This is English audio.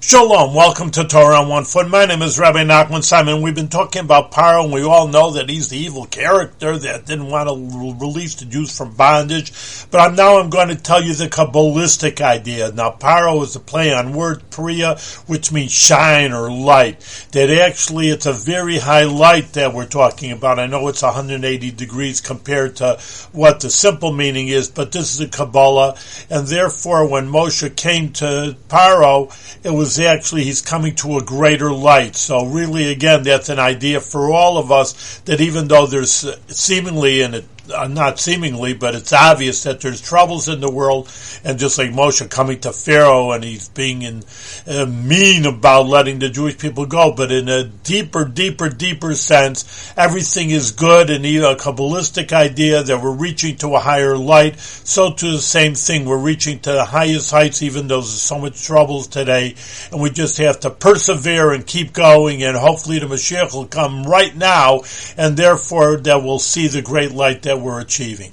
Shalom, welcome to Torah on One Foot. My name is Rabbi Nachman Simon. We've been talking about Paro, and we all know that he's the evil character that didn't want to release the Jews from bondage. But I'm, now I'm going to tell you the Kabbalistic idea. Now, Paro is a play on word Priya, which means shine or light. That actually it's a very high light that we're talking about. I know it's 180 degrees compared to what the simple meaning is, but this is a Kabbalah, and therefore when Moshe came to Paro, it was actually he's coming to a greater light. So really, again, that's an idea for all of us that even though there's seemingly in it uh, not seemingly, but it's obvious that there's troubles in the world, and just like Moshe coming to Pharaoh and he's being in, uh, mean about letting the Jewish people go, but in a deeper, deeper, deeper sense, everything is good, and a Kabbalistic idea that we're reaching to a higher light. So to the same thing, we're reaching to the highest heights, even though there's so much troubles today, and we just have to persevere and keep going, and hopefully the Mashiach will come right now, and therefore that we'll see the great light that we're achieving.